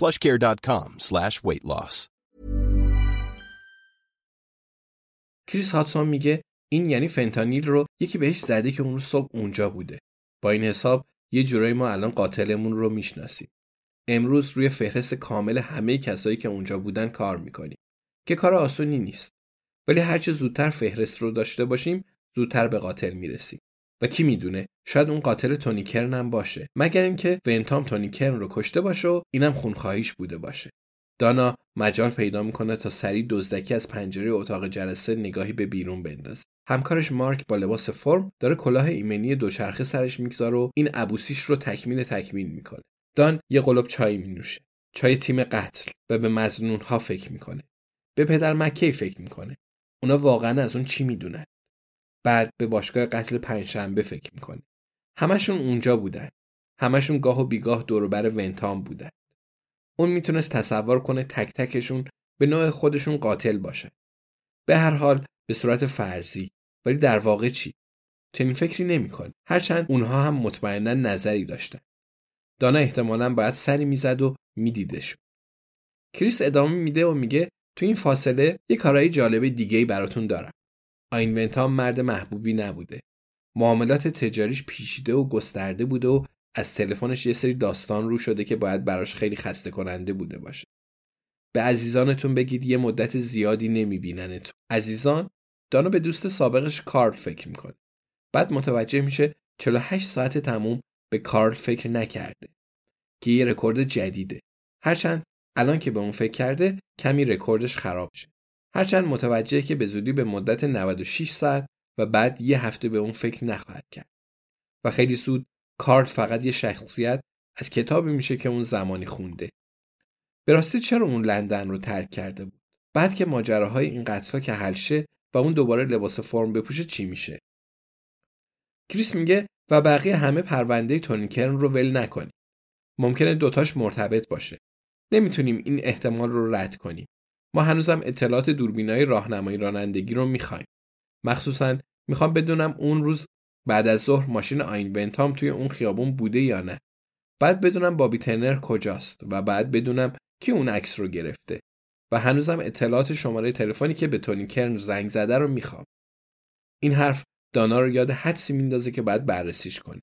plushcare.com slash weight loss. کریس هاتسون میگه این یعنی فنتانیل رو یکی بهش زده که اون صبح اونجا بوده. با این حساب یه جورایی ما الان قاتلمون رو می‌شناسیم. امروز روی فهرست کامل همه کسایی که اونجا بودن کار می‌کنیم. که کار آسونی نیست. ولی هرچه زودتر فهرست رو داشته باشیم زودتر به قاتل می‌رسیم. و کی می‌دونه؟ شاید اون قاتل تونی کرن هم باشه. مگر اینکه ونتام تونی کرن رو کشته باشه و اینم خونخواهیش بوده باشه. دانا مجال پیدا می‌کنه تا سریع دزدکی از پنجره اتاق جلسه نگاهی به بیرون بندازه. همکارش مارک با لباس فرم داره کلاه ایمنی دوچرخه سرش می‌گذاره و این عبوسیش رو تکمیل تکمیل می‌کنه. دان یه قلب چای مینوشه. چای تیم قتل و به مزنون ها فکر می‌کنه. به پدر مکی فکر می‌کنه. اونا واقعا از اون چی می‌دونن؟ بعد به باشگاه قتل پنجشنبه فکر می‌کنه. همشون اونجا بودن. همشون گاه و بیگاه دوربر ونتام بودن. اون می‌تونست تصور کنه تک تکشون به نوع خودشون قاتل باشن به هر حال به صورت فرضی. ولی در واقع چی؟ چنین فکری نمی‌کنه. هرچند اونها هم مطمئنا نظری داشتن. دانا احتمالا باید سری می‌زد و میدیدشون کریس ادامه میده و میگه تو این فاصله یه کارهای جالب دیگه ای براتون دارم. آینونتام مرد محبوبی نبوده. معاملات تجاریش پیچیده و گسترده بوده و از تلفنش یه سری داستان رو شده که باید براش خیلی خسته کننده بوده باشه. به عزیزانتون بگید یه مدت زیادی نمیبیننتون. عزیزان دانا به دوست سابقش کارل فکر می‌کنه. بعد متوجه میشه 48 ساعت تموم به کارل فکر نکرده. که یه رکورد جدیده. هرچند الان که به اون فکر کرده کمی رکوردش خراب شه. هرچند متوجه که به زودی به مدت 96 ساعت و بعد یه هفته به اون فکر نخواهد کرد. و خیلی زود کارل فقط یه شخصیت از کتابی میشه که اون زمانی خونده. به راستی چرا اون لندن رو ترک کرده بود؟ بعد که ماجراهای این قتلها که حل شه و اون دوباره لباس فرم بپوشه چی میشه؟ کریس میگه و بقیه همه پرونده تونیکرن رو ول نکنیم. ممکنه دوتاش مرتبط باشه. نمی‌تونیم این احتمال رو رد کنیم. ما هنوزم اطلاعات دوربینای راهنمایی رانندگی رو می‌خوایم. مخصوصا می‌خوام بدونم اون روز بعد از ظهر ماشین آین بنتام توی اون خیابون بوده یا نه. بعد بدونم بابی تنر کجاست و بعد بدونم کی اون عکس رو گرفته. و هنوزم اطلاعات شماره تلفنی که به تونی کرن زنگ زده رو می‌خوام. این حرف دانا رو یاد حدسی میندازه که بعد بررسیش کنیم.